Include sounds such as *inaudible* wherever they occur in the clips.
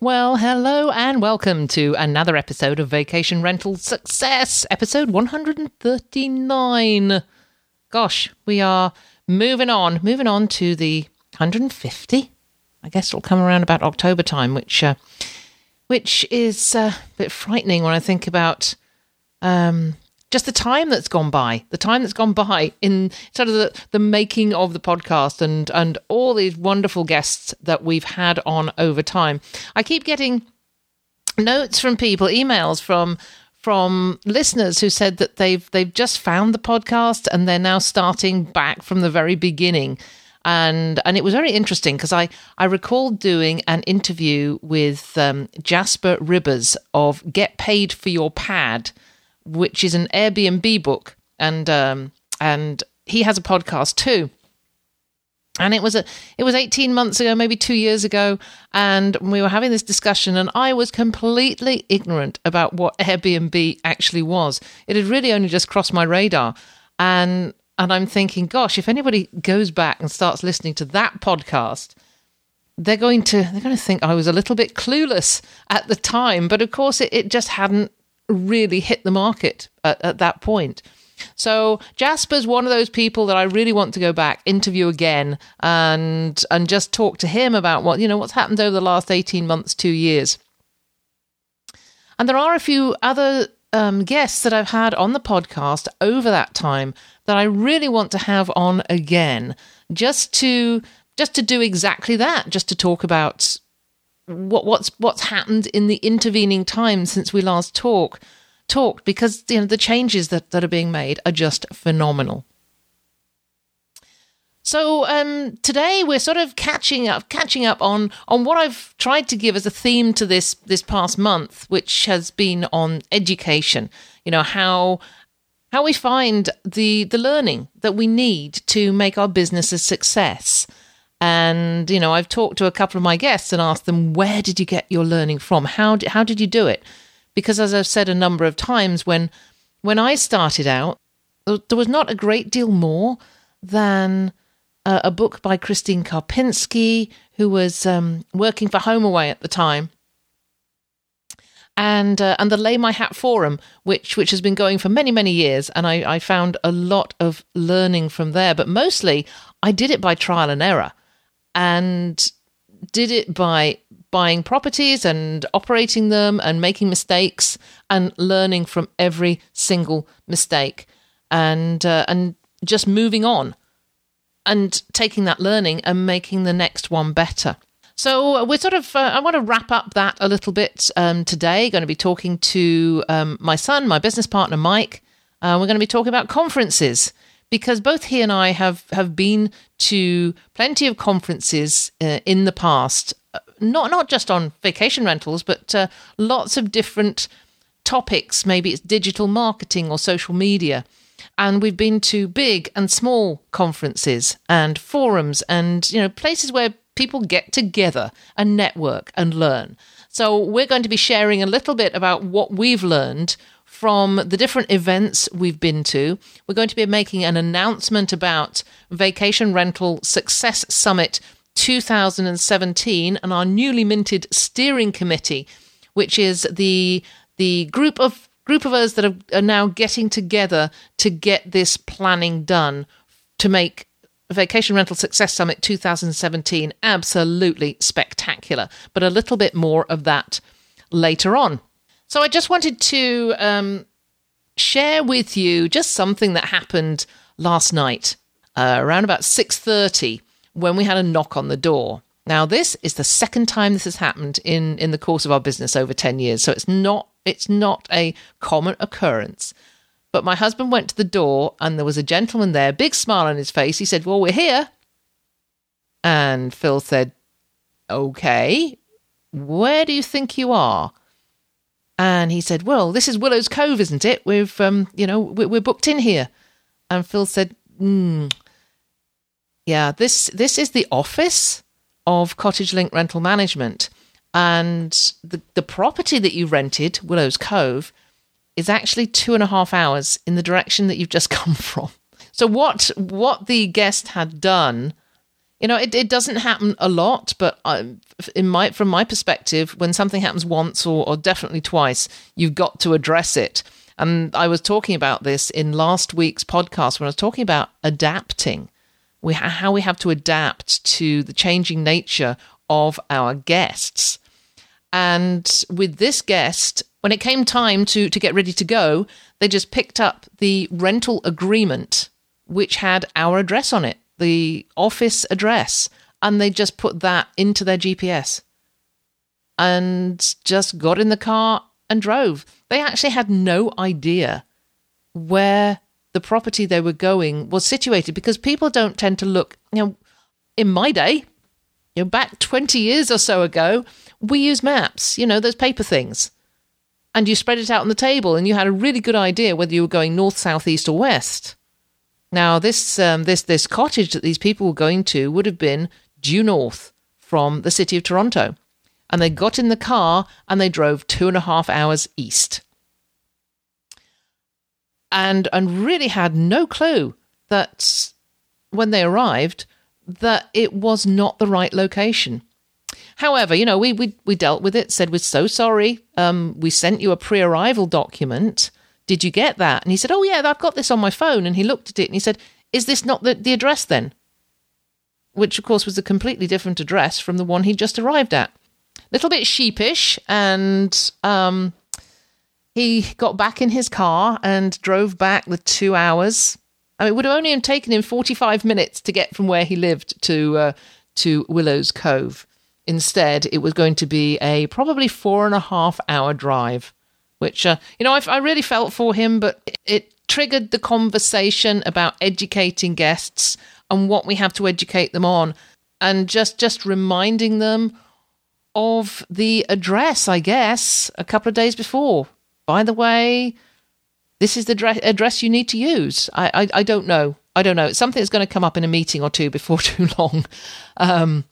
Well, hello and welcome to another episode of Vacation Rental Success, episode 139. Gosh, we are moving on, moving on to the 150. I guess it'll come around about October time, which uh, which is uh, a bit frightening when I think about um, just the time that's gone by, the time that's gone by in sort of the, the making of the podcast and, and all these wonderful guests that we've had on over time. I keep getting notes from people, emails from from listeners who said that they've they've just found the podcast and they're now starting back from the very beginning and and it was very interesting because I I recalled doing an interview with um, Jasper Ribbers of Get Paid for Your Pad, which is an Airbnb book, and um, and he has a podcast too. And it was a it was 18 months ago, maybe 2 years ago, and we were having this discussion and I was completely ignorant about what *laughs* Airbnb actually was. It had really only just crossed my radar. And and I'm thinking, gosh, if anybody goes back and starts listening to that podcast, they're going to they're going to think I was a little bit clueless at the time. But of course, it, it just hadn't really hit the market at, at that point. So Jasper's one of those people that I really want to go back, interview again, and and just talk to him about what you know what's happened over the last eighteen months, two years. And there are a few other um, guests that I've had on the podcast over that time that I really want to have on again, just to just to do exactly that, just to talk about what what's what's happened in the intervening time since we last talk talked because you know the changes that, that are being made are just phenomenal. So um, today we're sort of catching up, catching up on on what I've tried to give as a theme to this this past month, which has been on education. You know how how we find the the learning that we need to make our business a success. And you know, I've talked to a couple of my guests and asked them, "Where did you get your learning from? How did, how did you do it?" Because as I've said a number of times, when when I started out, there was not a great deal more than uh, a book by Christine Karpinski, who was um, working for HomeAway at the time, and uh, and the Lay My Hat Forum, which which has been going for many many years, and I, I found a lot of learning from there. But mostly, I did it by trial and error, and did it by buying properties and operating them and making mistakes and learning from every single mistake and uh, and just moving on and taking that learning and making the next one better. So uh, we're sort of, uh, I want to wrap up that a little bit um, today. Going to be talking to um, my son, my business partner, Mike. Uh, we're going to be talking about conferences because both he and I have, have been to plenty of conferences uh, in the past, uh, not, not just on vacation rentals, but uh, lots of different topics. Maybe it's digital marketing or social media and we've been to big and small conferences and forums and you know places where people get together and network and learn. So we're going to be sharing a little bit about what we've learned from the different events we've been to. We're going to be making an announcement about Vacation Rental Success Summit 2017 and our newly minted steering committee, which is the the group of group of us that are, are now getting together to get this planning done to make Vacation Rental Success Summit 2017 absolutely spectacular, but a little bit more of that later on. So I just wanted to um, share with you just something that happened last night uh, around about 6:30 when we had a knock on the door. Now this is the second time this has happened in in the course of our business over 10 years, so it's not it's not a common occurrence. But my husband went to the door and there was a gentleman there, big smile on his face. He said, Well, we're here. And Phil said, Okay, where do you think you are? And he said, "Well, this is Willow's Cove, isn't it? We've, um, you know, we're booked in here." And Phil said, mm, "Yeah, this this is the office of Cottage Link Rental Management, and the the property that you rented, Willow's Cove, is actually two and a half hours in the direction that you've just *laughs* come from." So what what the guest had done you know, it, it doesn't happen a lot, but um, I, in my from my perspective, when something happens once or, or definitely twice, you've got to address it. And I was talking about this in last week's podcast when I was talking about adapting, we how we have to adapt to the changing nature of our guests. And with this guest, when it came time to to get ready to go, they just picked up the rental agreement which had our address on it the office address and they just put that into their GPS and just got in the car and drove. They actually had no idea where the property they were going was situated because people don't tend to look, you know, in my day, you know, back 20 years or so ago, we used maps, you know, those paper things. And you spread it out on the table and you had a really good idea whether you were going north, south, east, or west. Now, this um, this this cottage that these people were going to would have been due north from the city of Toronto, and they got in the car and they drove two and a half hours east, and and really had no clue that when they arrived that it was not the right location. However, you know, we we we dealt with it. Said we're so sorry. Um, we sent you a pre-arrival document did you get that? And he said, Oh, yeah, I've got this on my phone. And he looked at it and he said, Is this not the, the address then? Which, of course, was a completely different address from the one he just arrived at. Little bit sheepish, and um, he got back in his car and drove back the two hours. I mean, it would have only taken him 45 minutes to get from where he lived to, uh, to Willow's Cove. Instead, it was going to be a probably four and a half hour drive which uh, you know I, I really felt for him, but it, it triggered the conversation about educating guests and what we have to educate them on, and just just reminding them of the address. I guess a couple of days before. By the way, this is the dre- address you need to use. I, I, I don't know. I don't know. It's something that's going to come up in a meeting or two before *laughs* too long. Um,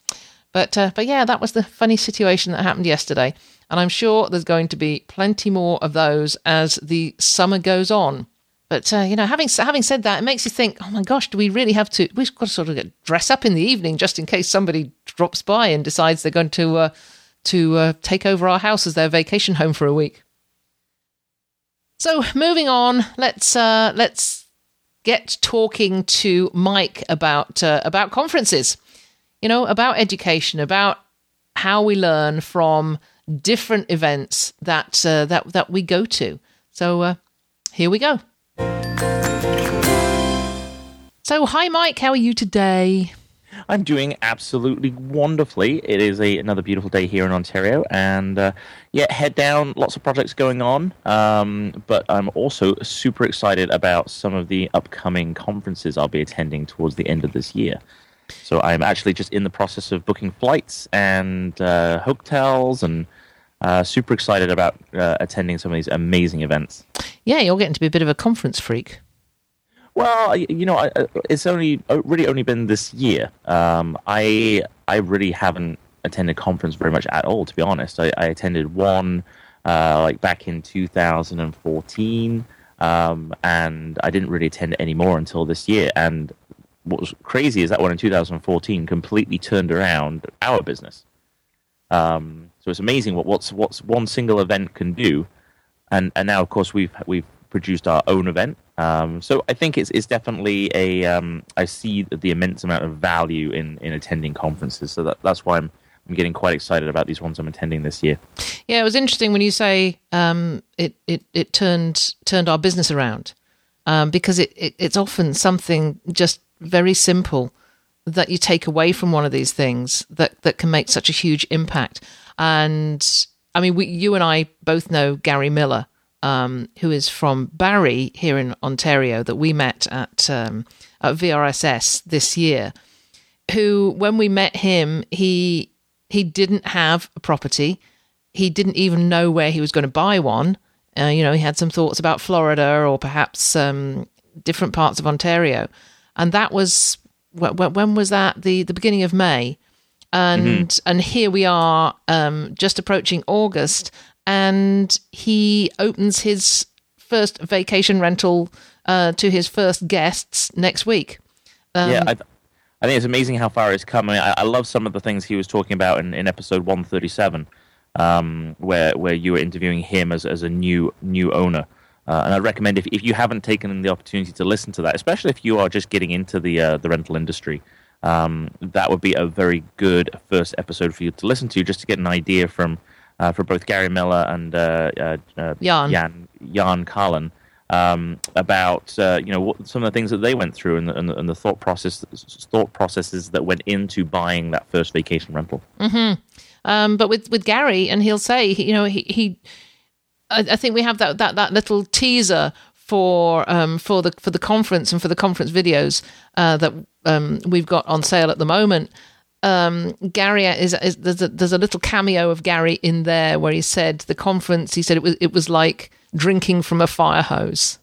but uh, but yeah, that was the funny situation that happened yesterday. And I'm sure there's going to be plenty more of those as the summer goes on. But uh, you know, having having said that, it makes you think. Oh my gosh, do we really have to? We've got to sort of dress up in the evening just in case somebody drops by and decides they're going to uh, to uh, take over our house as their vacation home for a week. So moving on, let's uh, let's get talking to Mike about uh, about conferences. You know, about education, about how we learn from different events that uh, that that we go to. So uh, here we go. So hi Mike, how are you today? I'm doing absolutely wonderfully. It is a, another beautiful day here in Ontario, and uh, yeah, head down. Lots of projects going on, um, but I'm also super excited about some of the upcoming conferences I'll be attending towards the end of this year. So I'm actually just in the process of booking flights and uh, hotels and uh, super excited about uh, attending some of these amazing events. Yeah, you're getting to be a bit of a conference freak. Well, you know, it's only uh, really only been this year. Um, I I really haven't attended conference very much at all, to be honest. I, I attended one uh, like back in 2014, um, and I didn't really attend any more until this year. And what was crazy is that one in 2014 completely turned around our business. Um, so it's amazing what what's what's one single event can do, and and now of course we've we've produced our own event. Um, so I think it's it's definitely a um, I see the immense amount of value in in attending conferences. So that, that's why I'm I'm getting quite excited about these ones I'm attending this year. Yeah, it was interesting when you say um, it, it it turned turned our business around um, because it, it, it's often something just very simple that you take away from one of these things that that can make such a huge impact. And I mean, we, you and I both know Gary Miller, um, who is from Barrie here in Ontario, that we met at, um, at VRSS this year. Who, when we met him, he he didn't have a property. he didn't even know where he was going to buy one. Uh, you know, he had some thoughts about Florida or perhaps um, different parts of Ontario, and that was when was that? The the beginning of May, and mm-hmm. and here we are, um, just approaching August, and he opens his first vacation rental uh, to his first guests next week. Um, yeah, I, I, think it's amazing how far it's come. I, mean, I, I, love some of the things he was talking about in, in episode one thirty seven, um, where where you were interviewing him as as a new new owner. Uh, and I'd recommend if, if you haven't taken the opportunity to listen to that, especially if you are just getting into the uh, the rental industry, um, that would be a very good first episode for you to listen to, just to get an idea from uh, for both Gary Miller and uh, uh, uh, Jan Jan, Jan Carlin um, about you know what, some of the things that they went through and the, and the, and the thought process thought processes that went into buying that first vacation rental. Mm-hmm. Um, but with with Gary, and he'll say, you know, he, he I, I think we have that that that little teaser for um, for the for the conference and for the conference videos uh, that um, we've got on sale at the moment. Um, Gary is, is there's, a, there's a little cameo of Gary in there where he said the conference. He said it was it was like drinking from a fire hose.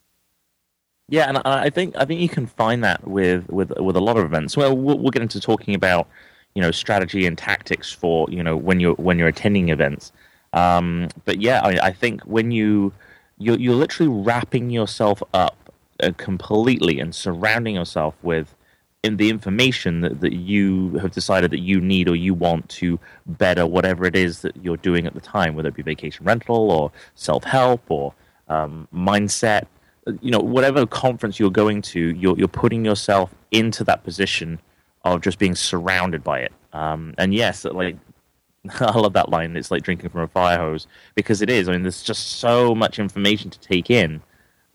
Yeah, and I think I think you can find that with with with a lot of events. Well, we'll, we'll get into talking about you know strategy and tactics for you know when you're when you're attending events. Um, but yeah, I, I, think when you you're, you're literally wrapping yourself up uh, completely and surrounding yourself with in the information that, that you have decided that you need or you want to better whatever it is that you're doing at the time, whether it be vacation rental or self help or um, mindset, you know, whatever conference you're going to, you're, you're putting yourself into that position of just being surrounded by it. Um, and yes, like *laughs* I love that line. It's like drinking from a fire hose because it is. I mean, there's just so much information to take in,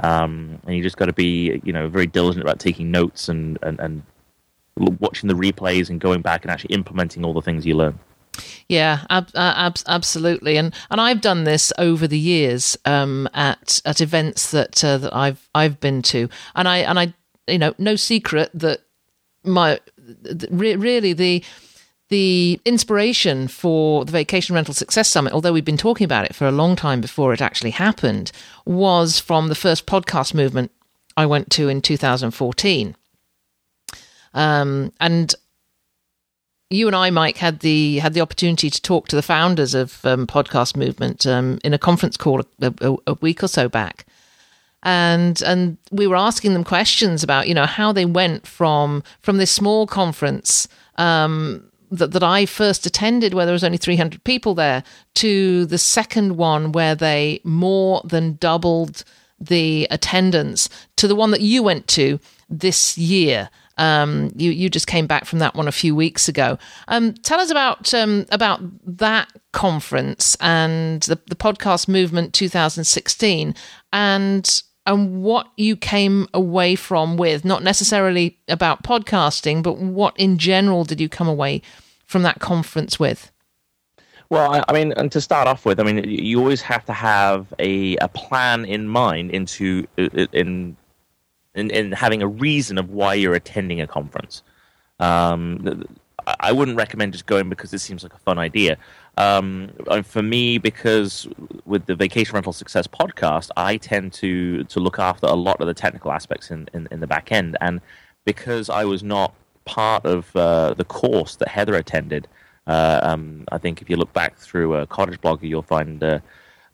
um, and you just got to be, you know, very diligent about taking notes and, and and watching the replays and going back and actually implementing all the things you learn. Yeah, ab- ab- absolutely, and and I've done this over the years um, at at events that uh, that I've I've been to, and I and I you know no secret that my really the the inspiration for the Vacation Rental Success Summit, although we've been talking about it for a long time before it actually happened, was from the first podcast movement I went to in 2014. Um, and you and I, Mike, had the had the opportunity to talk to the founders of um, Podcast Movement um, in a conference call a, a, a, week or so back, and and we were asking them questions about you know how they went from from this small conference um, that, that I first attended, where there was only 300 people there, to the second one where they more than doubled the attendance, to the one that you went to this year. Um, you you just came back from that one a few weeks ago. Um, tell us about um, about that conference and the, the podcast movement 2016, and and what you came away from with, not necessarily about podcasting, but what in general did you come away from that conference with? Well, I mean, and to start off with, I mean, you always have to have a, a plan in mind into in, in in having a reason of why you're attending a conference. Um, I wouldn't recommend just going because it seems like a fun idea. Um, for me, because with the Vacation Rental Success podcast, I tend to to look after a lot of the technical aspects in, in, in the back end, and because I was not part of uh, the course that Heather attended, uh, um, I think if you look back through a Cottage Blogger, you'll find uh,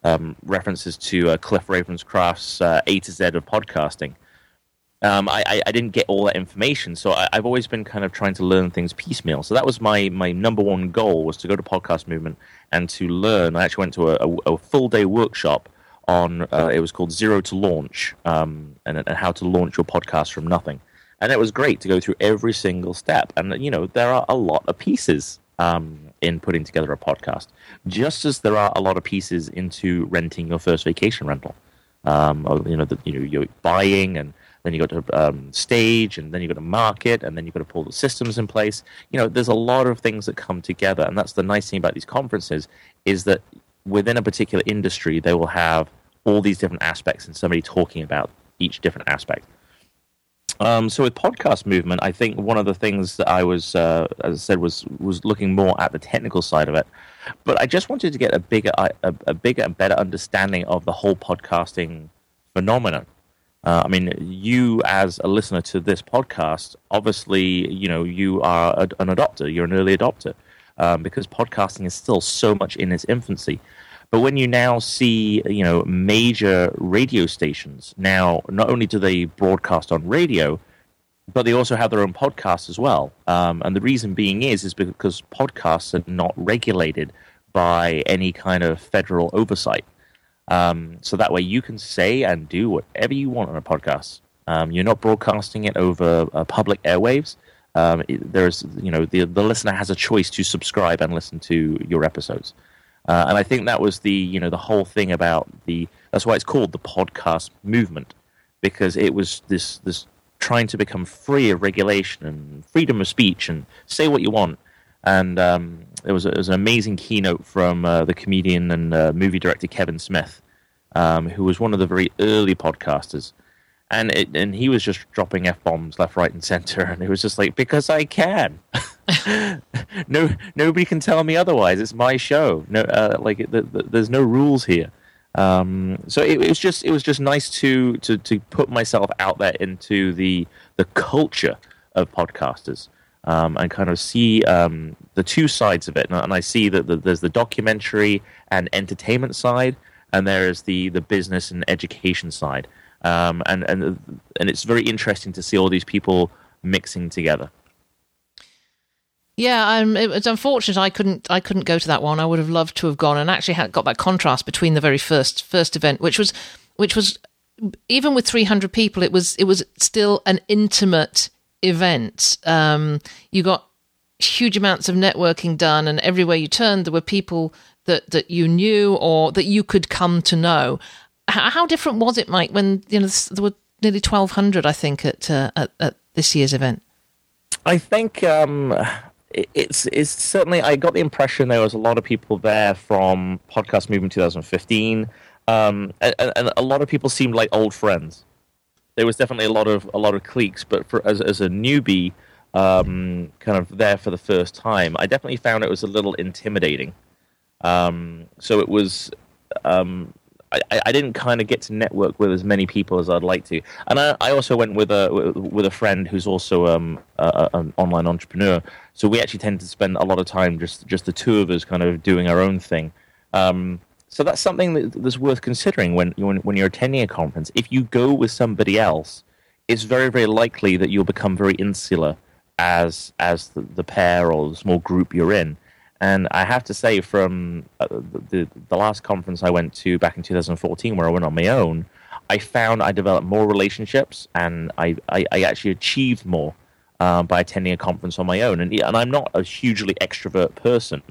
um, references to uh, Cliff Ravenscraft's uh, A to Z of podcasting um, I, I, didn't get all that information. So I, have always been kind of trying to learn things piecemeal. So that was my, my number one goal was to go to Podcast Movement and to learn. I actually went to a, a, a full day workshop on, uh, it was called Zero to Launch um, and, and how to launch your podcast from nothing. And it was great to go through every single step. And, you know, there are a lot of pieces um, in putting together a podcast, just as there are a lot of pieces into renting your first vacation rental. Um, you know, the, you know, you're buying and then you got to um, stage, and then you got to market, and then you've got to pull the systems in place. You know, there's a lot of things that come together, and that's the nice thing about these conferences is that within a particular industry, they will have all these different aspects and somebody talking about each different aspect. Um, so with podcast movement, I think one of the things that I was, uh, as I said, was was looking more at the technical side of it. But I just wanted to get a bigger, a, a bigger and better understanding of the whole podcasting phenomenon. Uh, I mean, you as a listener to this podcast, obviously, you know, you are a, an adopter. You're an early adopter um, because podcasting is still so much in its infancy. But when you now see, you know, major radio stations now, not only do they broadcast on radio, but they also have their own podcasts as well. Um, and the reason being is is because podcasts are not regulated by any kind of federal oversight. Um, so that way you can say and do whatever you want on a podcast. Um, you're not broadcasting it over uh, public airwaves. Um, it, there's, you know, the the listener has a choice to subscribe and listen to your episodes. Uh, and I think that was the, you know, the whole thing about the. That's why it's called the podcast movement, because it was this this trying to become free of regulation and freedom of speech and say what you want. And um, it was, it was an amazing keynote from uh, the comedian and uh, movie director Kevin Smith, um, who was one of the very early podcasters. And it, and he was just dropping f bombs left, right, and center, and it was just like because I can. *laughs* no, nobody can tell me otherwise. It's my show. No, uh, like the, the, there's no rules here. Um, so it, it, was just it was just nice to, to to put myself out there into the the culture of podcasters um, and kind of see um, the two sides of it. And, and I see that the, there's the documentary and entertainment side, and there is the the business and education side. Um, and and and it's very interesting to see all these people mixing together. Yeah, um, it was unfortunate I couldn't I couldn't go to that one. I would have loved to have gone and actually had got that contrast between the very first first event, which was which was even with 300 people, it was it was still an intimate event. Um, you got huge amounts of networking done, and everywhere you turned, there were people that that you knew or that you could come to know. How, how different was it, Mike? When you know there were nearly 1,200, I think, at, uh, at, at this year's event. I think um, it's it's certainly I got the impression there was a lot of people there from Podcast Movement 2015, um, and, and, a lot of people seemed like old friends. There was definitely a lot of a lot of cliques, but for as as a newbie, um, kind of there for the first time, I definitely found it was a little intimidating. Um, so it was um, I, I didn't kind of get to network with as many people as I'd like to, and I, I also went with a with a friend who's also um, a, an online entrepreneur. So we actually tend to spend a lot of time just just the two of us, kind of doing our own thing. Um, so that's something that, that's worth considering when, when when you're attending a conference. If you go with somebody else, it's very very likely that you'll become very insular as as the, the pair or the small group you're in. And I have to say, from uh, the, the last conference I went to back in 2014, where I went on my own, I found I developed more relationships and I, I, I actually achieved more uh, by attending a conference on my own. And, and I'm not a hugely extrovert person,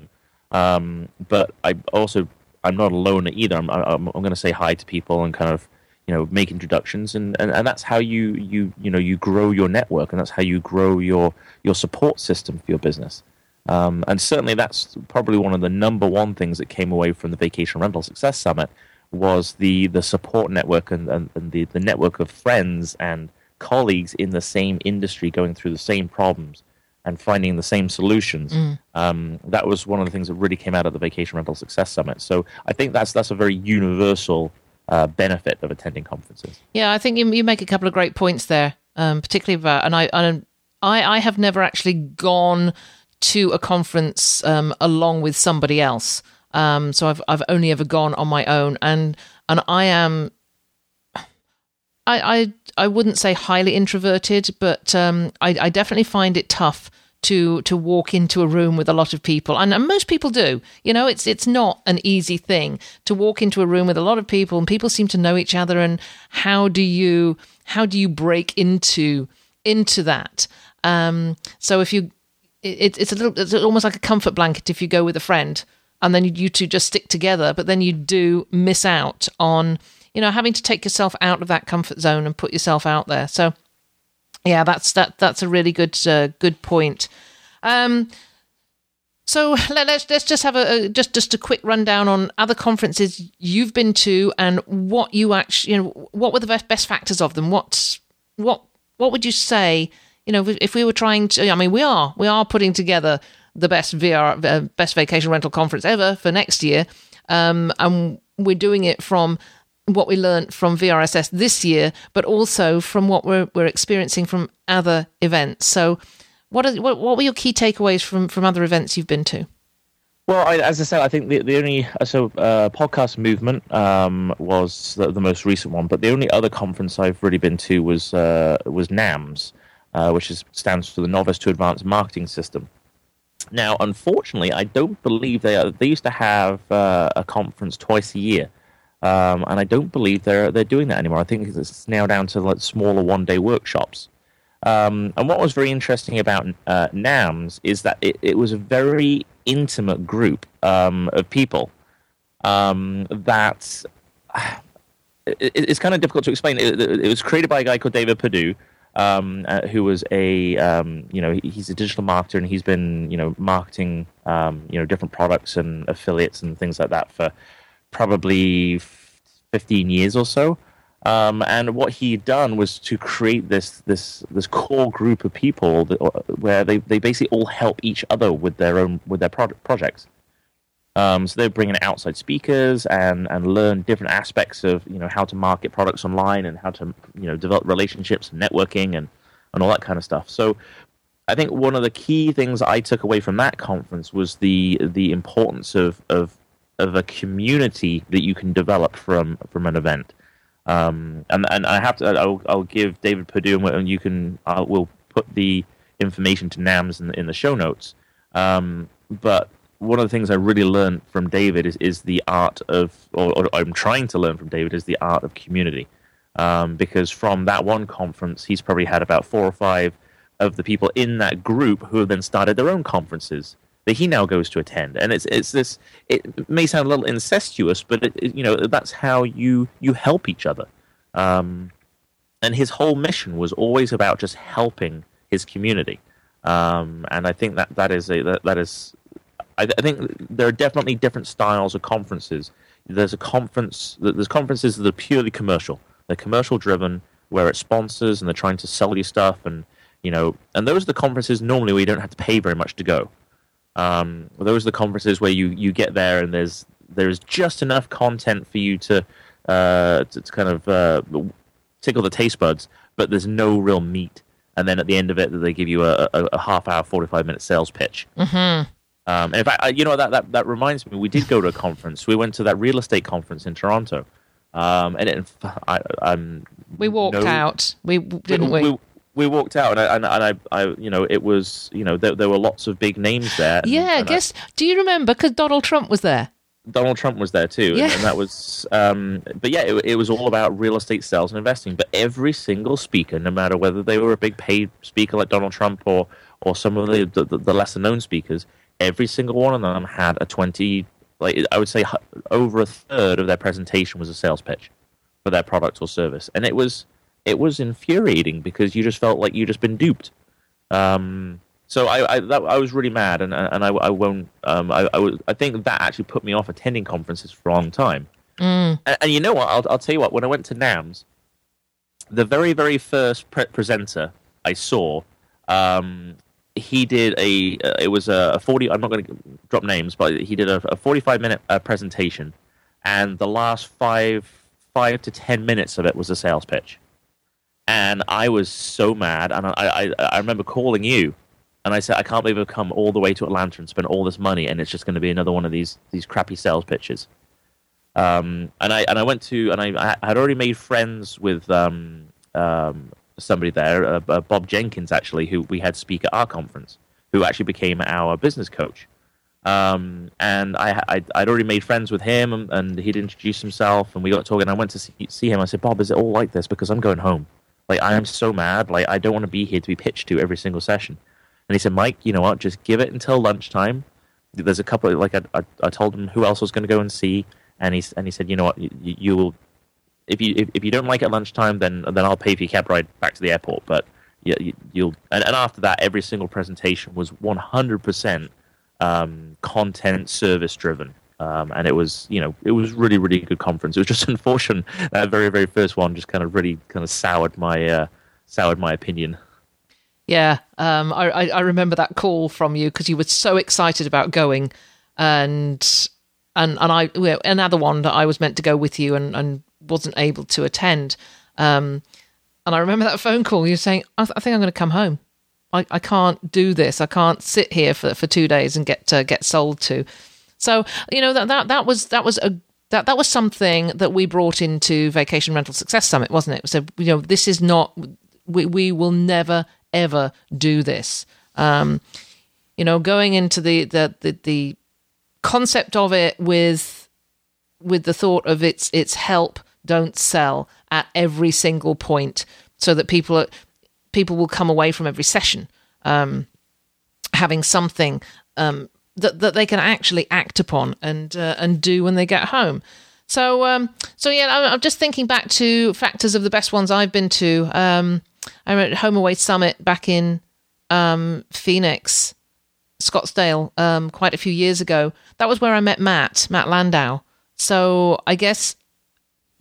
um, but I also I'm not alone either. I'm, I'm, I'm going to say hi to people and kind of you know make introductions and, and, and that's how you you you know you grow your network and that's how you grow your your support system for your business. Um, and certainly that's probably one of the number one things that came away from the Vacation Rental Success Summit was the, the support network and, and, and the, the network of friends and colleagues in the same industry going through the same problems and finding the same solutions. Mm. Um, that was one of the things that really came out of the Vacation Rental Success Summit. So I think that's that's a very universal uh, benefit of attending conferences. Yeah, I think you, you make a couple of great points there, um, particularly about and I and I I have never actually gone to a conference um, along with somebody else. Um, so I've I've only ever gone on my own, and and I am. I I, I wouldn't say highly introverted, but um, I, I definitely find it tough to to walk into a room with a lot of people. And, and, most people do. You know it's it's not an easy thing to walk into a room with a lot of people and people seem to know each other. And how do you how do you break into into that? Um, so if you it, it's a little it's almost like a comfort blanket if you go with a friend and then you, you two just stick together but then you do miss out on you know having to take yourself out of that comfort zone and put yourself out there. So yeah that's that that's a really good uh, good point um so let, us let's just have a, a, just just a quick rundown on other conferences you've been to and what you actually you know what were the best, best factors of them what what what would you say? You know, if we were trying to, I mean, we are we are putting together the best VR, uh, best vacation rental conference ever for next year, um, and we're doing it from what we learned from VRSS this year, but also from what we're we're experiencing from other events. So, what are what, what were your key takeaways from from other events you've been to? Well, I, as I said, I think the, the only so uh, podcast movement um, was the, the, most recent one, but the only other conference I've really been to was uh, was NAMS, uh, which is, stands for the Novice to Advanced Marketing System. Now, unfortunately, I don't believe they are, they used to have uh, a conference twice a year, um, and I don't believe they're they're doing that anymore. I think it's now down to like smaller one day workshops. Um, and what was very interesting about uh, NAMS is that it, it was a very intimate group um, of people um, that it, it's kind of difficult to explain. It, it, was created by a guy called David Perdue, um, uh, who was a um, you know he's a digital marketer and he's been you know marketing you know different products and affiliates and things like that for probably 15 years or so. Um, and what he'd done was to create this this this core group of people that, where they, they basically all help each other with their own with their product projects. Um, so they're bringing outside speakers and, and learn different aspects of you know how to market products online and how to you know develop relationships and networking and, and all that kind of stuff. So I think one of the key things I took away from that conference was the the importance of of of a community that you can develop from from an event. Um, and and I have to I'll, I'll give David Perdue and you can uh, we'll put the information to NAMS in the, in the show notes. Um, but one of the things I really learned from David is, is the art of, or, or I'm trying to learn from David, is the art of community. Um, because from that one conference, he's probably had about four or five of the people in that group who have then started their own conferences that he now goes to attend. And it's it's this. It may sound a little incestuous, but it, it, you know that's how you you help each other. Um, and his whole mission was always about just helping his community. Um, and I think that that is a that, that is. I, I think there are definitely different styles of conferences. There's a conference. There's conferences that are purely commercial. They're commercial driven, where it's sponsors and they're trying to sell you stuff, and you know, and those are the conferences normally where you don't have to pay very much to go. Um, those are the conferences where you, you get there and there's there's just enough content for you to uh, to, to, kind of uh, tickle the taste buds, but there's no real meat. And then at the end of it, they give you a, a, a half hour, forty five minute sales pitch. Mm-hmm. Um, and in fact, you know that, that that reminds me, we did go to a *laughs* conference. We went to that real estate conference in Toronto, um, and it, I, am we walked no, out. We didn't we, we we walked out and I, and, and I, I, you know, it was, you know, there, there were lots of big names there. And, yeah, and guess. I, do you remember? Because Donald Trump was there. Donald Trump was there too, yeah. and, that was. Um, but yeah, it, it, was all about real estate sales and investing. But every single speaker, no matter whether they were a big paid speaker like Donald Trump or or some of the the, the lesser known speakers, every single one of them had a twenty. Like I would say, over a third of their presentation was a sales pitch for their product or service, and it was it was infuriating because you just felt like you just been duped. Um, so I I, that, I was really mad, and and I, I won't. Um, I I, was, I think that actually put me off attending conferences for a long time. Mm. And, and, you know what? I'll I'll tell you what. When I went to NAMS, the very very first pre- presenter I saw, um, he did a. Uh, it was a, a, forty. I'm not going to drop names, but he did a, a 45 minute uh, presentation, and the last five five to ten minutes of it was a sales pitch and I was so mad. And I, I, I remember calling you, and I said, I can't believe I've come all the way to Atlanta and spent all this money, and it's just going to be another one of these these crappy sales pitches. Um, and I and I went to and I, I had already made friends with um, um, somebody there, uh, uh, Bob Jenkins, actually, who we had speak at our conference, who actually became our business coach. Um, and I, I, would already made friends with him, and, and, he'd introduced himself, and we got talking. And I went to see, see him. I said, "Bob, is it all like this? Because I'm going home." Like I am so mad. Like I don't want to be here to be pitched to every single session. And he said, Mike, you know what? Just give it until lunchtime. There's a couple. Of, like I, I, I told him who else was going to go and see, and he and he said, you know what? You, you will. If you if, if you don't like it at lunchtime, then then I'll pay for your cab ride back to the airport. But you, you, you'll and, and after that, every single presentation was 100% um, content service driven. Um, and it was, you know, it was really, really good conference. It was just *laughs* unfortunate that very, very first one just kind of really kind of soured my uh, soured my opinion. Yeah, um, I, I remember that call from you because you were so excited about going, and and and I another one that I was meant to go with you and, and wasn't able to attend. Um, and I remember that phone call. You were saying, "I, th- I think I'm going to come home. I, I can't do this. I can't sit here for, for two days and get uh, get sold to." So you know that that that was that was a that that was something that we brought into Vacation Rental Success Summit, wasn't it? So you know this is not we we will never ever do this. Um, you know, going into the, the the the concept of it with with the thought of its its help, don't sell at every single point, so that people are, people will come away from every session um, having something um, that that they can actually act upon and uh, and do when they get home. So um, so yeah, I'm, just thinking back to factors of the best ones I've been to. Um, I went HomeAway Summit back in um, Phoenix, Scottsdale, um, quite a few years ago. That was where I met Matt, Matt Landau. So I guess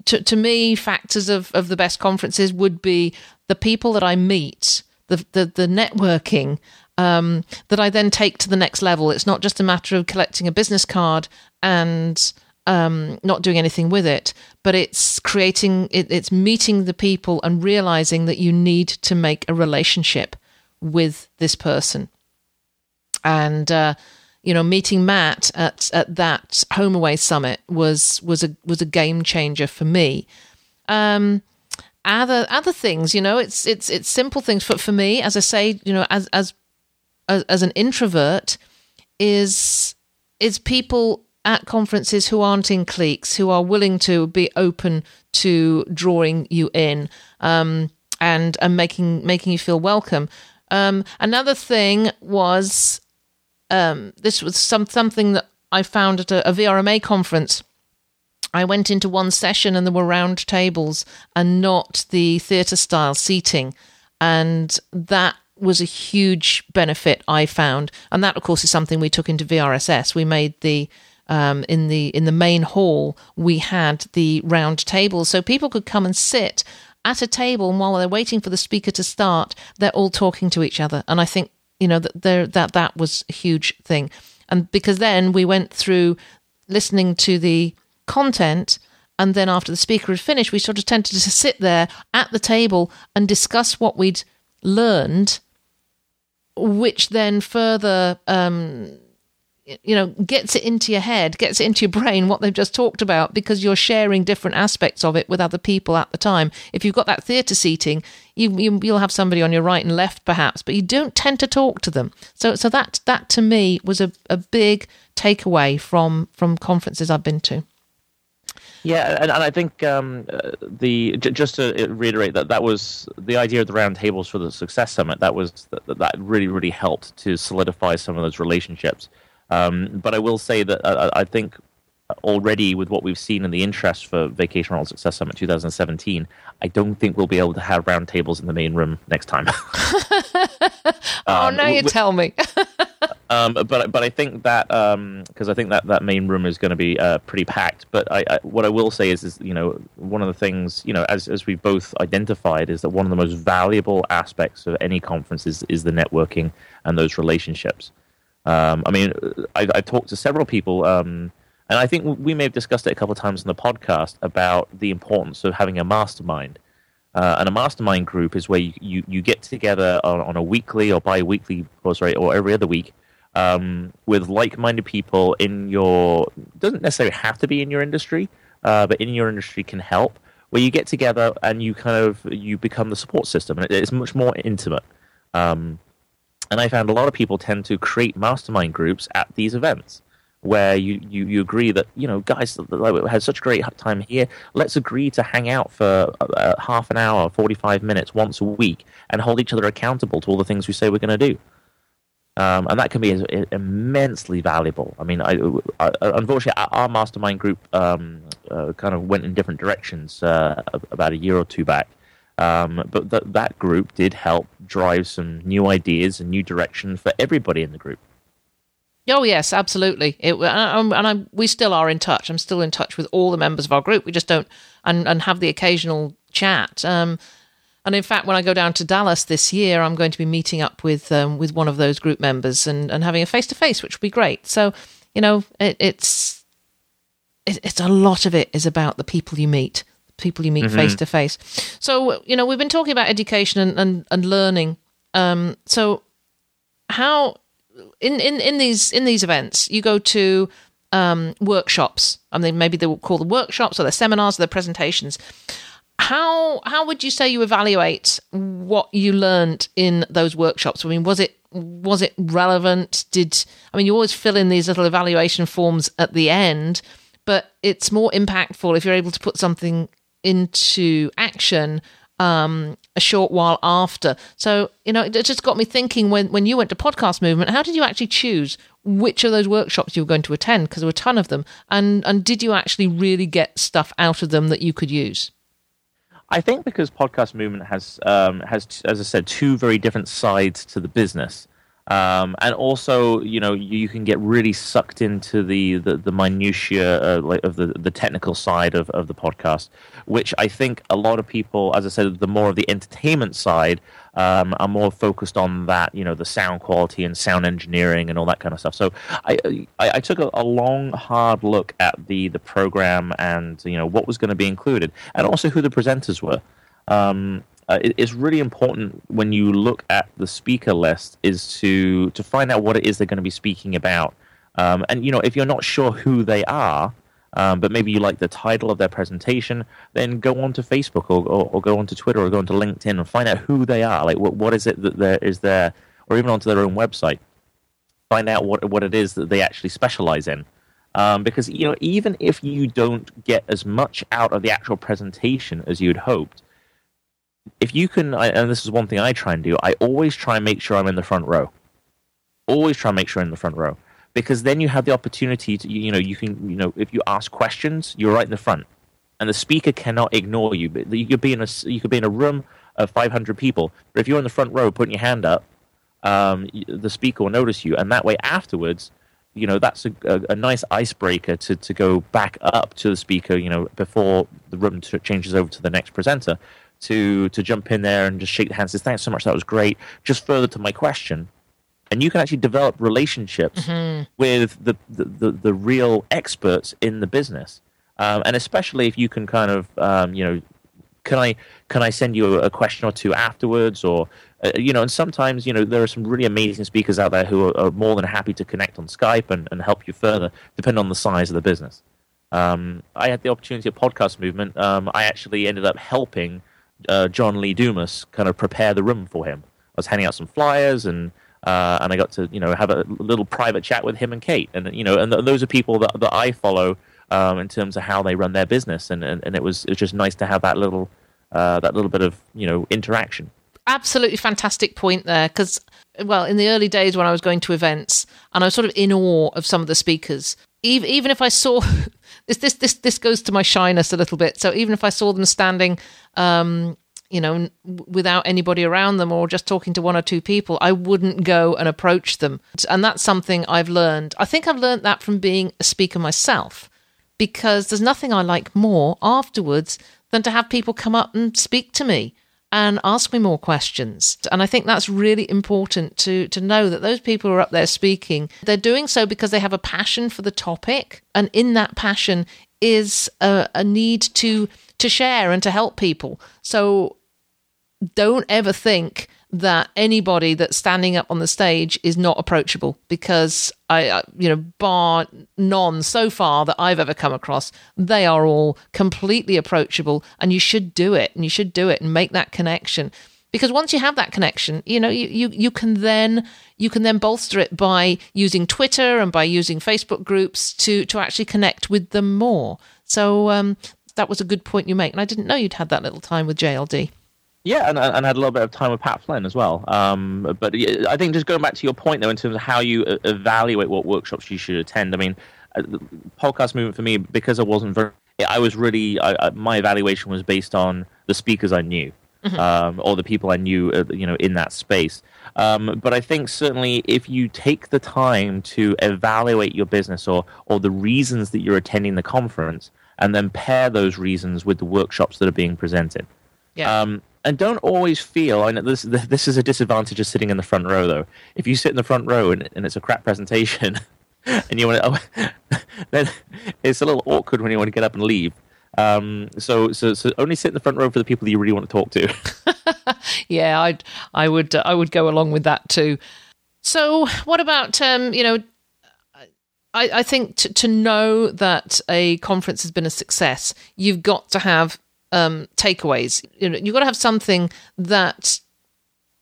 to to me, factors of, of the best conferences would be the people that I meet, the the, the networking um, that I then take to the next level. It's not just a matter of collecting a business card and um, not doing anything with it, but it's creating, it, it's meeting the people and realizing that you need to make a relationship with this person. And, uh, you know, meeting Matt at, at that HomeAway Summit was, was a, was a game changer for me. Um, other, other things, you know, it's, it's, it's simple things for, for me, as I say, you know, as, as, as, as an introvert is, is people at conferences who aren't in cliques, who are willing to be open to drawing you in um, and and making making you feel welcome. Um, another thing was um, this was some something that I found at a, a VRMA conference. I went into one session and there were round tables and not the theatre style seating, and that was a huge benefit I found. And that, of course, is something we took into VRSS. We made the um, in the in the main hall, we had the round table, so people could come and sit at a table, and while they're waiting for the speaker to start, they're all talking to each other. And I think you know that there that that was a huge thing, and because then we went through listening to the content. And then after the speaker had finished, we sort of tended to sit there at the table and discuss what we'd learned, which then further um, you know gets it into your head gets it into your brain what they've just talked about because you're sharing different aspects of it with other people at the time. If you've got that theatre seating you, you will have somebody on your right and left perhaps but you don't tend to talk to them. So so that that to me was a, a big takeaway from from conferences i've been to yeah, and, and I think um, uh, the j- just to reiterate that that was the idea of the roundtables for the Success Summit. That was that, that really really helped to solidify some of those relationships. Um, but I will say that uh, I think already with what we've seen in the interest for Vacation Rental Success Summit 2017, I don't think we'll be able to have roundtables in the main room next time. *laughs* oh, *laughs* um, now you w- tell me. *laughs* um, but but I think that because um, I think that that main room is going to be uh, pretty packed. But I, I, what I will say is is you know one of the things you know as as we both identified is that one of the most valuable aspects of any conference is is the networking and those relationships. Um, I mean, I, I, talked to several people, um, and I think we may have discussed it a couple of times in the podcast about the importance of having a mastermind. Uh, and a mastermind group is where you, you, you get together on, on, a weekly or bi-weekly, or sorry, or every other week um, with like-minded people in your doesn't necessarily have to be in your industry, uh, but in your industry can help. Where you get together and you kind of you become the support system, and it's much more intimate. Um, and I found a lot of people tend to create mastermind groups at these events where you, you, you agree that, you know, guys, we had such a great time here. Let's agree to hang out for uh, half an hour, 45 minutes once a week and hold each other accountable to all the things we say we're going to do. Um, and that can be immensely valuable. I mean, I, I, unfortunately, our mastermind group um, uh, kind of went in different directions uh, about a year or two back. Um, but th- that group did help drive some new ideas and new direction for everybody in the group. Oh yes, absolutely. It, and, and I, we still are in touch. I'm still in touch with all the members of our group. We just don't and, and have the occasional chat. Um, And in fact, when I go down to Dallas this year, I'm going to be meeting up with um, with one of those group members and, and having a face to face, which will be great. So, you know, it, it's it, it's a lot of it is about the people you meet, the people you meet face to face. So, you know, we've been talking about education and and, and learning. Um, so, how in, in in these in these events you go to um, workshops? I mean, maybe they will call the workshops or the seminars or the presentations how how would you say you evaluate what you learned in those workshops? I mean, was it was it relevant? Did I mean you always fill in these little evaluation forms at the end, but it's more impactful if you're able to put something into action um, a short while after. So you know, it just got me thinking when when you went to podcast movement, how did you actually choose which of those workshops you were going to attend? Because there were a ton of them, and and did you actually really get stuff out of them that you could use? I think because podcast movement has um, has, as I said, two very different sides to the business, um, and also you know you, can get really sucked into the the, the minutiae uh, of the the technical side of, of the podcast, which I think a lot of people, as I said, the more of the entertainment side um, are more focused on that, you know, the sound quality and sound engineering and all that kind of stuff. So I I, I took a, a, long, hard look at the the program and you know what was going to be included, and also who the presenters were. Um, uh, it, it's really important when you look at the speaker list is to to find out what it is they're going to be speaking about. Um, and you know, if you're not sure who they are, um, but maybe you like the title of their presentation, then go on to Facebook or, or, or, go on to Twitter or go on to LinkedIn and find out who they are. Like, what, what is it that there is there, or even onto their own website. Find out what, what it is that they actually specialize in. Um, because, you know, even if you don't get as much out of the actual presentation as you'd hoped, if you can, and this is one thing I try and do, I always try and make sure I'm in the front row. Always try and make sure I'm in the front row. Because then you have the opportunity to you know you can you know if you ask questions you're right in the front. And the speaker cannot ignore you. You could be in a you could be in a room of 500 people. But if you're in the front row putting your hand up um, the speaker will notice you. And that way afterwards you know that's a, a, a, nice icebreaker to, to go back up to the speaker you know before the room changes over to the next presenter to to jump in there and just shake the hands say thanks so much that was great just further to my question and you can actually develop relationships mm-hmm. with the, the, the, the, real experts in the business. Um, and especially if you can kind of, um, you know, can I can I send you a, question or two afterwards, or uh, you know, and sometimes you know there are some really amazing speakers out there who are, are more than happy to connect on Skype and, and help you further, depending on the size of the business. Um, I had the opportunity at Podcast Movement. Um, I actually ended up helping uh, John Lee Dumas kind of prepare the room for him. I was handing out some flyers and uh, and I got to you know have a little private chat with him and Kate, and you know, and th- those are people that that I follow um, in terms of how they run their business, and, and, and it was it was just nice to have that little uh, that little bit of you know interaction. Absolutely fantastic point there, because well, in the early days when I was going to events, and I was sort of in awe of some of the speakers, even even if I saw. *laughs* This, this this this goes to my shyness a little bit. So even if I saw them standing um, you know, without anybody around them or just talking to one or two people, I wouldn't go and approach them. And that's something I've learned. I think I've learned that from being a speaker myself because there's nothing I like more afterwards than to have people come up and speak to me and ask me more questions. And I think that's really important to to know that those people who are up there speaking, they're doing so because they have a passion for the topic, and in that passion is a, a need to to share and to help people. So don't ever think that anybody that's standing up on the stage is not approachable because I, you know, bar none so far that I've ever come across, they are all completely approachable and you should do it and you should do it and make that connection. Because once you have that connection, you know, you, you, you can then you can then bolster it by using Twitter and by using Facebook groups to to actually connect with them more. So um, that was a good point you make, and I didn't know you'd had that little time with JLD. Yeah, and, and had a little bit of time with Pat Flynn as well. Um, but I think just going back to your point, though, in terms of how you uh, evaluate what workshops you should attend, I mean, uh, podcast movement for me, because I wasn't very, I was really, I, my evaluation was based on the speakers I knew. Mm-hmm. Um, or the people I knew, uh, you know, in that space. Um, but I think certainly if you take the time to evaluate your business or or the reasons that you're attending the conference, and then pair those reasons with the workshops that are being presented, yeah. Um, and don't always feel. I know this this is a disadvantage of sitting in the front row though. If you sit in the front row and, and it's a crap presentation, *laughs* and you want to, oh, *laughs* then it's a little awkward when you want to get up and leave. Um, so, so, so only sit in the front row for the people that you really want to talk to. *laughs* yeah, I, I would, uh, I would go along with that too. So, what about, um, you know, I, I think to, to know that a conference has been a success, you've got to have um, takeaways. You know, you've got to have something that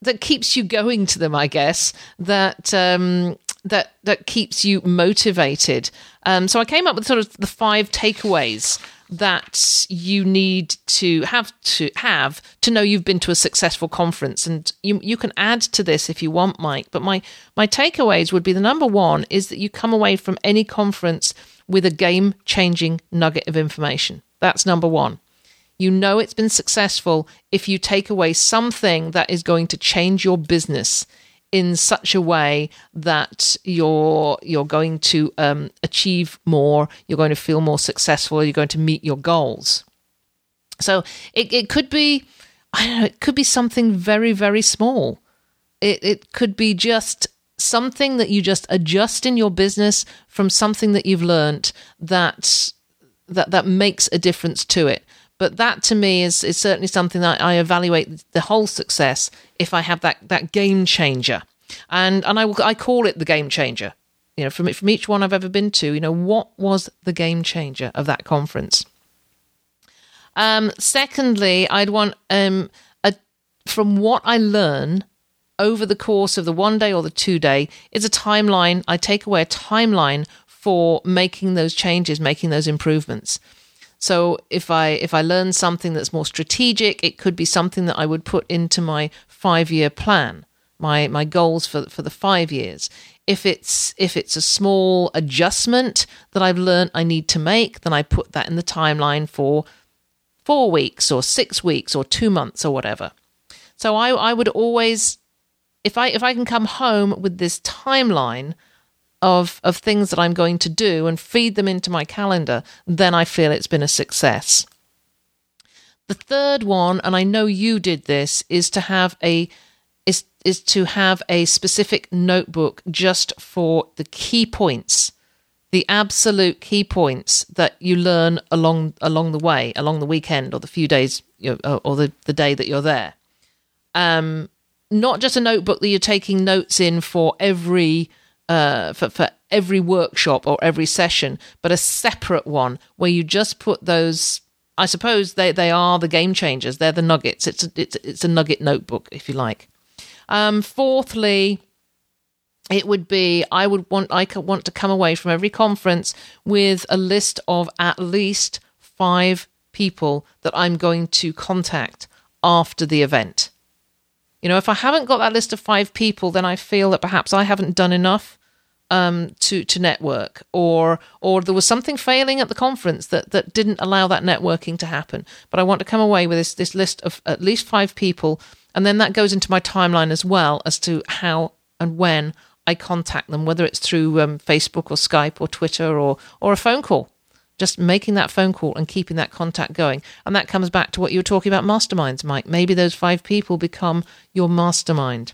that keeps you going to them. I guess that um, that that keeps you motivated. Um, so I came up with sort of the five takeaways that you need to have to have to know you've been to a successful conference and you you can add to this if you want Mike but my my takeaways would be the number 1 is that you come away from any conference with a game changing nugget of information that's number 1 you know it's been successful if you take away something that is going to change your business in such a way that you're you're going to um, achieve more, you're going to feel more successful, you're going to meet your goals. So it, it could be, I don't know, it could be something very very small. It it could be just something that you just adjust in your business from something that you've learned that that that makes a difference to it. But that to me is, is certainly something that I evaluate the whole success if I have that, that game changer. And and I, I call it the game changer. You know, from, from each one I've ever been to, you know, what was the game changer of that conference? Um, secondly, I'd want um, a, from what I learn over the course of the one day or the two day is a timeline. I take away a timeline for making those changes, making those improvements. So if I if I learn something that's more strategic, it could be something that I would put into my five year plan, my my goals for for the five years. If it's if it's a small adjustment that I've learned I need to make, then I put that in the timeline for four weeks or six weeks or two months or whatever. So I I would always if I if I can come home with this timeline of of things that I'm going to do and feed them into my calendar, then I feel it's been a success. The third one, and I know you did this, is to have a is is to have a specific notebook just for the key points, the absolute key points that you learn along along the way, along the weekend or the few days you know, or the, the day that you're there. Um, not just a notebook that you're taking notes in for every uh, for, for every workshop or every session, but a separate one where you just put those. I suppose they, they are the game changers. They're the nuggets. It's a, it's, it's a nugget notebook, if you like. Um, fourthly, it would be I would want I want to come away from every conference with a list of at least five people that I'm going to contact after the event. You know, if I haven't got that list of five people, then I feel that perhaps I haven't done enough um, to to network, or or there was something failing at the conference that that didn't allow that networking to happen. But I want to come away with this this list of at least five people, and then that goes into my timeline as well as to how and when I contact them, whether it's through um, Facebook or Skype or Twitter or or a phone call. Just making that phone call and keeping that contact going. And that comes back to what you were talking about masterminds, Mike. Maybe those five people become your mastermind.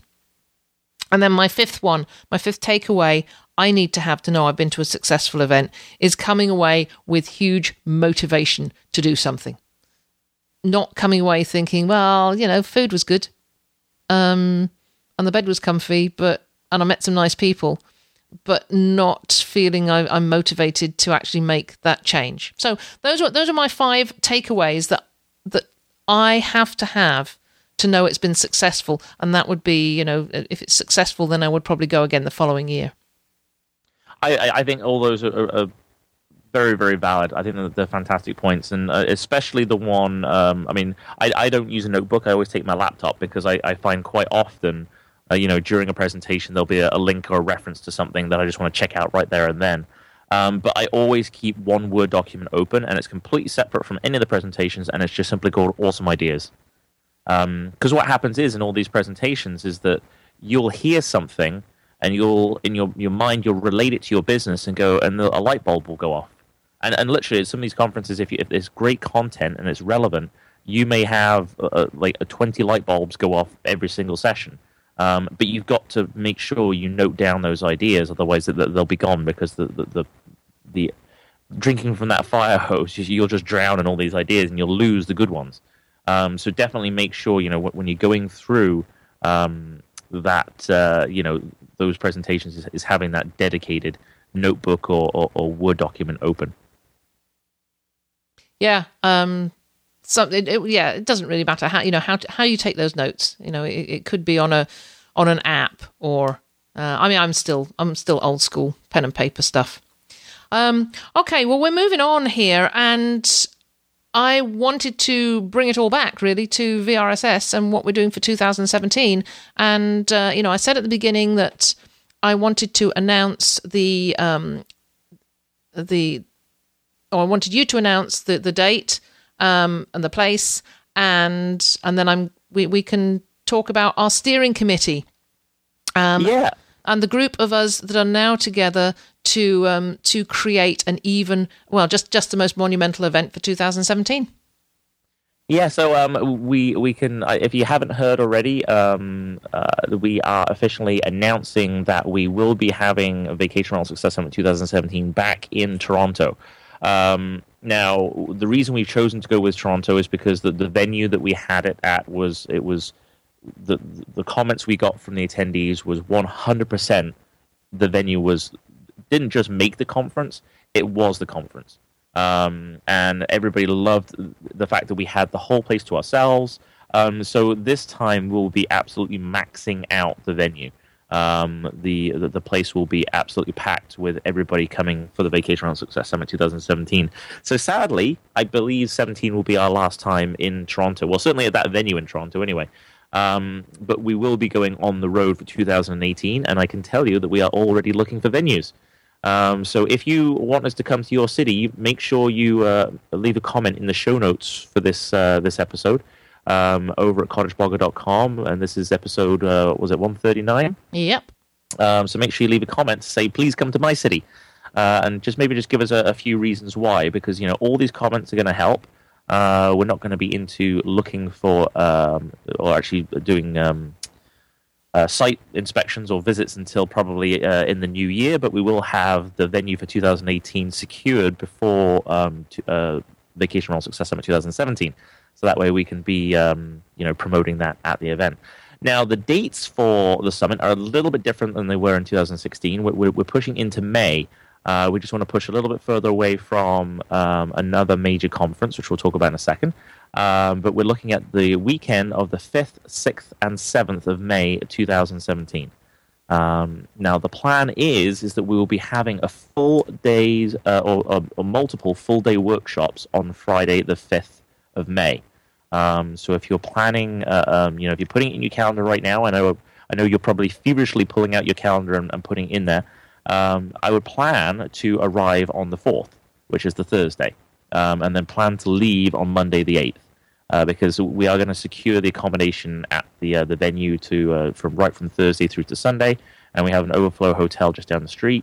And then my fifth one, my fifth takeaway I need to have to know I've been to a successful event is coming away with huge motivation to do something. Not coming away thinking, well, you know, food was good, um, and the bed was comfy, but and I met some nice people, but not feeling I, am motivated to actually make that change. So those are those are my five takeaways that that I have to have to know it's been successful, and that would be, you know, if it's successful, then I would probably go again the following year. I, I think all those are, are, very, very valid. I think they're, fantastic points, and uh, especially the one. Um, I mean, I, I don't use a notebook. I always take my laptop because I, I find quite often, uh, you know, during a presentation there'll be a, a, link or a reference to something that I just want to check out right there and then. Um, but I always keep one Word document open, and it's completely separate from any of the presentations, and it's just simply called "Awesome Ideas." Because um, what happens is in all these presentations is that you'll hear something and you'll in your your mind you'll relate it to your business and go and the, a light bulb will go off and and literally at some of these conferences if you, if there's great content and it's relevant you may have uh, uh like a 20 light bulbs go off every single session. Um, but you've got to make sure you note down those ideas, otherwise they'll be gone because the the, the, the drinking from that fire *laughs* hose, you'll just drown in all these ideas and you'll lose the good ones. Um, so definitely make sure you know when you're going through um, that uh, you know those presentations is, is, having that dedicated notebook or, or, or Word document open. Yeah, um, something. It, yeah, it doesn't really matter how you know how to, how you take those notes. You know, it, it could be on a on an app or. Uh, I mean, I'm still I'm still old school pen and paper stuff. Um, okay, well, we're moving on here, and I wanted to bring it all back really to VRSS and what we're doing for 2017. And uh, you know, I said at the beginning that I wanted to announce the um, the or I wanted you to announce the the date um, and the place, and and then I'm we we can talk about our steering committee. Um, yeah. And the group of us that are now together to um, to create an even well just just the most monumental event for 2017. Yeah, so um, we we can if you haven't heard already, um, uh, we are officially announcing that we will be having a Vacation Rental Success Summit 2017 back in Toronto. Um, now, the reason we've chosen to go with Toronto is because the, the venue that we had it at was it was the the comments we got from the attendees was 100% the venue was didn't just make the conference; it was the conference. Um, and everybody loved the fact that we had the whole place to ourselves. Um, so this time we'll be absolutely maxing out the venue. Um, the, the, the place will be absolutely packed with everybody coming for the Vacation Rental Success Summit 2017. So sadly, I believe 17 will be our last time in Toronto. Well, certainly at that venue in Toronto, anyway. Um, but we will be going on the road for 2018, and I can tell you that we are already looking for venues. Um, so if you want us to come to your city, make sure you uh, leave a comment in the show notes for this uh, this episode um, over at cottageblogger.com. And this is episode uh, was it one thirty nine? Yep. Um, so make sure you leave a comment to say please come to my city, uh, and just maybe just give us a, a, few reasons why because you know all these comments are going to help. Uh, we're not going to be into looking for um, or actually doing um, uh, site inspections or visits until probably uh, in the new year, but we will have the venue for 2018 secured before um, to, uh, Vacation Rental Success Summit 2017. So that way we can be, um, you know, promoting that at the event. Now the dates for the summit are a little bit different than they were in 2016. We're, we're pushing into May. Uh, we just want to push a little bit further away from um, another major conference, which we'll talk about in a second. Um, but we're looking at the weekend of the 5th, 6th, and 7th of May 2017. Um, now, the plan is is that we will be having a full days uh, or, or, or, multiple full day workshops on Friday, the 5th of May. Um, so, if you're planning, uh, um, you know, if you're putting it in your calendar right now, I know, I know you're probably feverishly pulling out your calendar and, and putting in there. Um, I would plan to arrive on the 4th, which is the Thursday um, and then plan to leave on Monday the 8th. Uh, because we are going to secure the accommodation at the uh, the venue to uh, from right from Thursday through to Sunday, and we have an overflow hotel just down the street,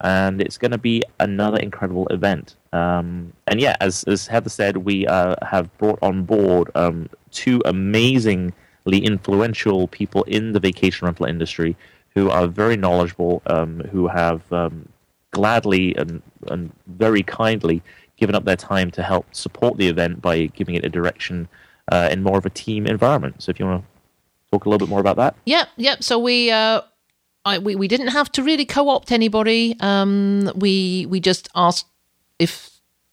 and it's going to be another incredible event. Um, and yeah, as as Heather said, we uh, have brought on board um, two amazingly influential people in the vacation rental industry who are very knowledgeable, um, who have um, gladly and, and very kindly given up their time to help support the event by giving it a direction uh, in more of a team environment. So if you want to talk a little bit more about that. Yep, yep. So we. Uh... I, we, we didn't have to really co-opt anybody. Um, we we just asked if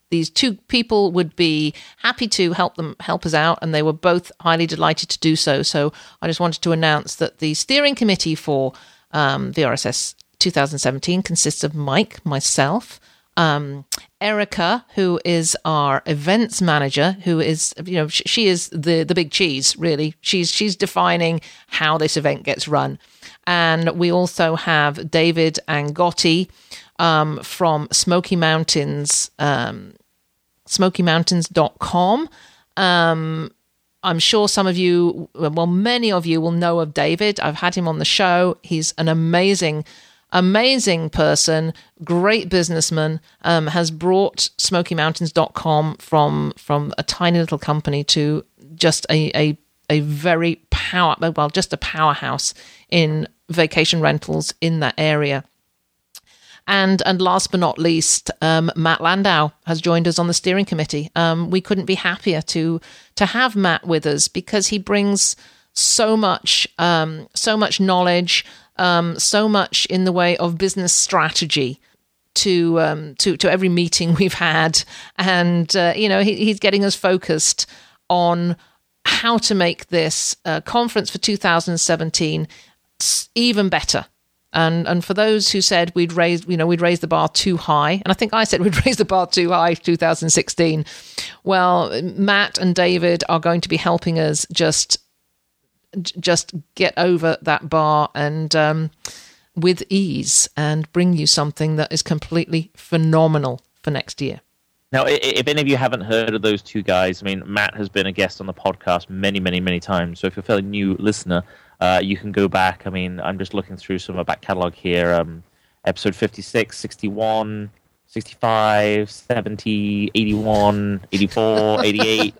these two people would be happy to help them help us out, and they were both highly delighted to do so. So I just wanted to announce that the steering committee for um, RSS 2017 consists of Mike, myself, um, Erica, who is our events manager, who is you know she is the the big cheese really. She's she's defining how this event gets run, and we also have David Angotti um, from Smoky Mountains, um, SmokyMountains.com. Um, I'm sure some of you, well, many of you will know of David. I've had him on the show. He's an amazing amazing person, great businessman, um, has brought SmokyMountains.com from from a tiny little company to just a, a a very power well just a powerhouse in vacation rentals in that area. And and last but not least, um, Matt Landau has joined us on the steering committee. Um, we couldn't be happier to to have Matt with us because he brings so much um, so much knowledge, um, so much in the way of business strategy to um, to to every meeting *laughs* we've had, and uh, you know he, he's getting us focused on how to make this uh, conference for 2017 even better. And and for those who said we'd raise, you know, we'd raise the bar too high, and I think I said we'd raise the bar too high 2016. Well, Matt and David are going to be helping us just just get over that bar and um, with ease and bring you something that is completely phenomenal for next year. Now, if any of you haven't heard of those two guys, I mean, Matt has been a guest on the podcast many, many, many times. So if you're a fairly new listener, uh, you can go back. I mean, I'm just looking through some of my back catalog here. Um, episode 56, 61, 65, 70, 81, 84, *laughs* 88.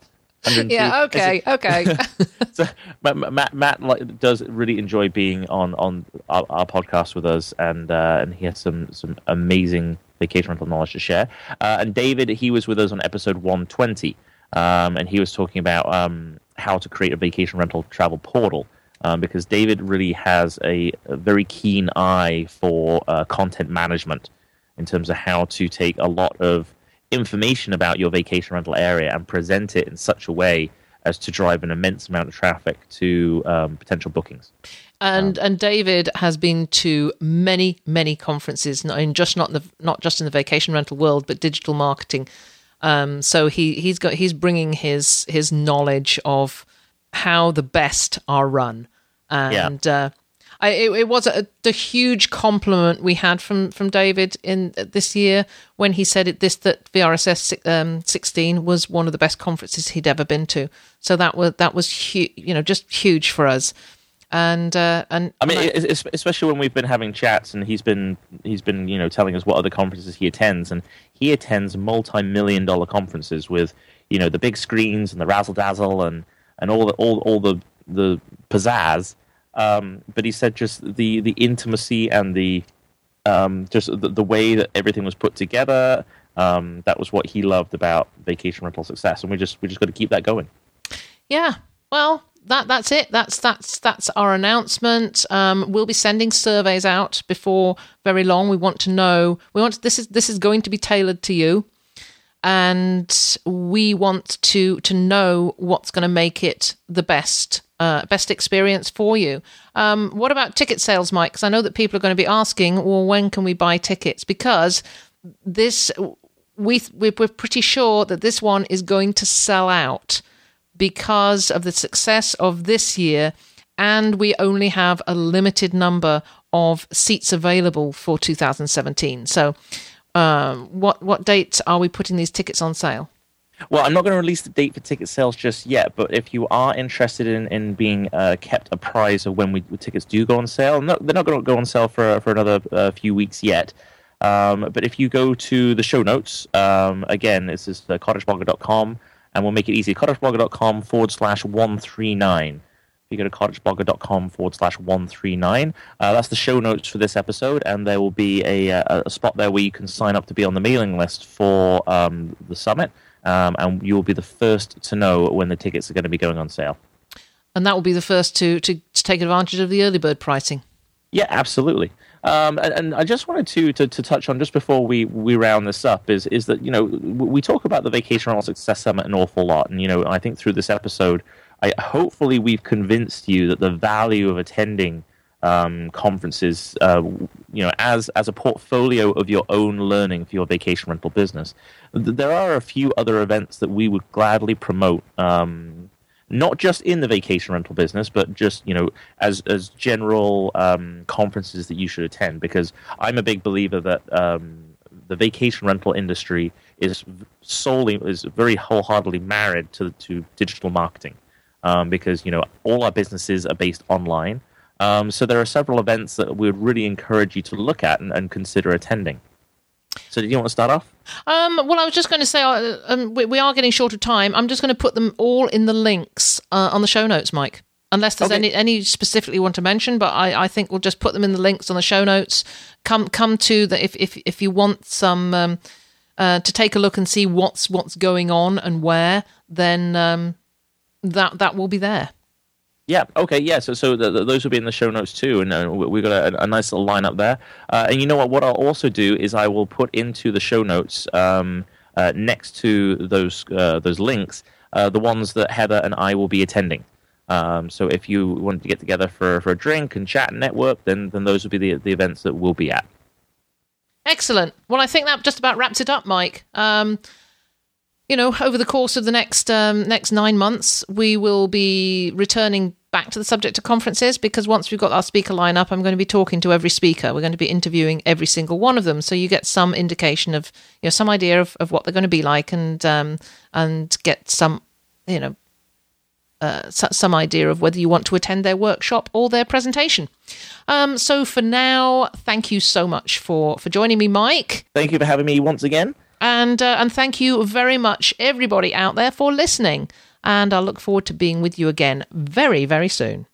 yeah. Okay. Okay. *laughs* so Matt, Matt does really enjoy being on on our, our podcast with us, and uh, and he has some some amazing vacation rental knowledge to share. Uh, and David, he was with us on episode one twenty, um, and he was talking about um, how to create a vacation rental travel portal. Um, because David really has a, a very keen eye for uh, content management in terms of how to take a lot of information about your vacation rental area and present it in such a way as to drive an immense amount of traffic to um, potential bookings. And um, and David has been to many many conferences, not in just not in the not just in the vacation rental world, but digital marketing. Um, so he he's got he's bringing his his knowledge of how the best are run, and yeah. uh, I, it, it, was a, the huge compliment we had from from David in uh, this year when he said it, this that VRSS um, 16 was one of the best conferences he'd ever been to. So that was that was hu- you know just huge for us. And uh, and I mean, especially when we've been having chats, and he's been he's been you know telling us what other conferences he attends, and he attends multi-million dollar conferences with you know the big screens and the razzle dazzle and and all the all all the the pizzazz um, but he said just the the intimacy and the um, just the, the, way that everything was put together. Um, that was what he loved about vacation rental success, and we just we just got to keep that going. Yeah, well, that that's it. That's that's that's our announcement. Um, we'll be sending surveys out before very long. We want to know. We want this is this is going to be tailored to you, and we want to to know what's going to make it the best uh, best experience for you. Um, what about ticket sales, Mike? Because I know that people are going to be asking, well, when can we buy tickets? Because this, we we're pretty sure that this one is going to sell out because of the success of this year, and we only have a limited number of seats available for 2017. So, um, what what date are we putting these tickets on sale? Well, I'm not going to release the date for ticket sales just yet, but if you are interested in, in being uh, kept apprised of when we, tickets do go on sale, they're not going to go on sale for, for another uh, few weeks yet. Um, but if you go to the show notes, um, again, this is uh, cottageblogger.com, and we'll make it easy. cottageblogger.com forward slash 139. If you go to cottageblogger.com forward slash 139, uh, that's the show notes for this episode, and there will be a, a, a, spot there where you can sign up to be on the mailing list for um, the summit um, and you will be the first to know when the tickets are going to be going on sale. And that will be the first to, to, to take advantage of the early bird pricing. Yeah, absolutely. Um, and, and, I just wanted to, to, to touch on just before we, we round this up is is that you know we talk about the Vacation Rental Success Summit an awful lot, and you know I think through this episode, I hopefully we've convinced you that the value of attending um, conferences, uh, you know, as as a portfolio of your own learning for your vacation rental business. There are a few other events that we would gladly promote, um, not just in the vacation rental business, but just you know, as as general um, conferences that you should attend. Because I'm a big believer that um, the vacation rental industry is solely is very wholeheartedly married to to digital marketing. Um, because you know all our businesses are based online, um, so there are several events that we would really encourage you to look at and, and consider attending. So, do you want to start off? Um, well, I was just going to say uh, um, we, we, are getting short of time. I'm just going to put them all in the links uh, on the show notes, Mike. Unless there's okay. any any specifically want to mention, but I, I think we'll just put them in the links on the show notes. Come come to the if if if you want some um, uh, to take a look and see what's what's going on and where, then um, that that will be there. Yeah. Okay. Yeah. So, so the, the, those will be in the show notes too, and uh, we've got a, a, nice little lineup there. Uh, and you know what? What I'll also do is I will put into the show notes um, uh, next to those uh, those links uh, the ones that Heather and I will be attending. Um, so, if you want to get together for, for a drink and chat and network, then then those will be the the events that we'll be at. Excellent. Well, I think that just about wraps it up, Mike. Um, you know, over the course of the next um, next nine months, we will be returning back to the subject of conferences because once we've got our speaker lineup, I'm going to be talking to every speaker. We're going to be interviewing every single one of them, so you get some indication of you know some idea of, of what they're going to be like, and um, and get some you know uh, some idea of whether you want to attend their workshop or their presentation. Um, so for now, thank you so much for for joining me, Mike. Thank you for having me once again, and uh, and thank you very much, everybody out there, for listening and I'll look forward to being with you again very, very soon.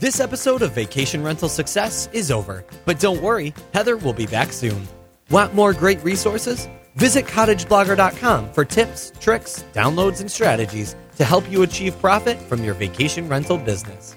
This episode of Vacation Rental Success is over, but don't worry, Heather will be back soon. Want more great resources? Visit cottageblogger.com for tips, tricks, downloads, and strategies to help you achieve profit from your vacation rental business.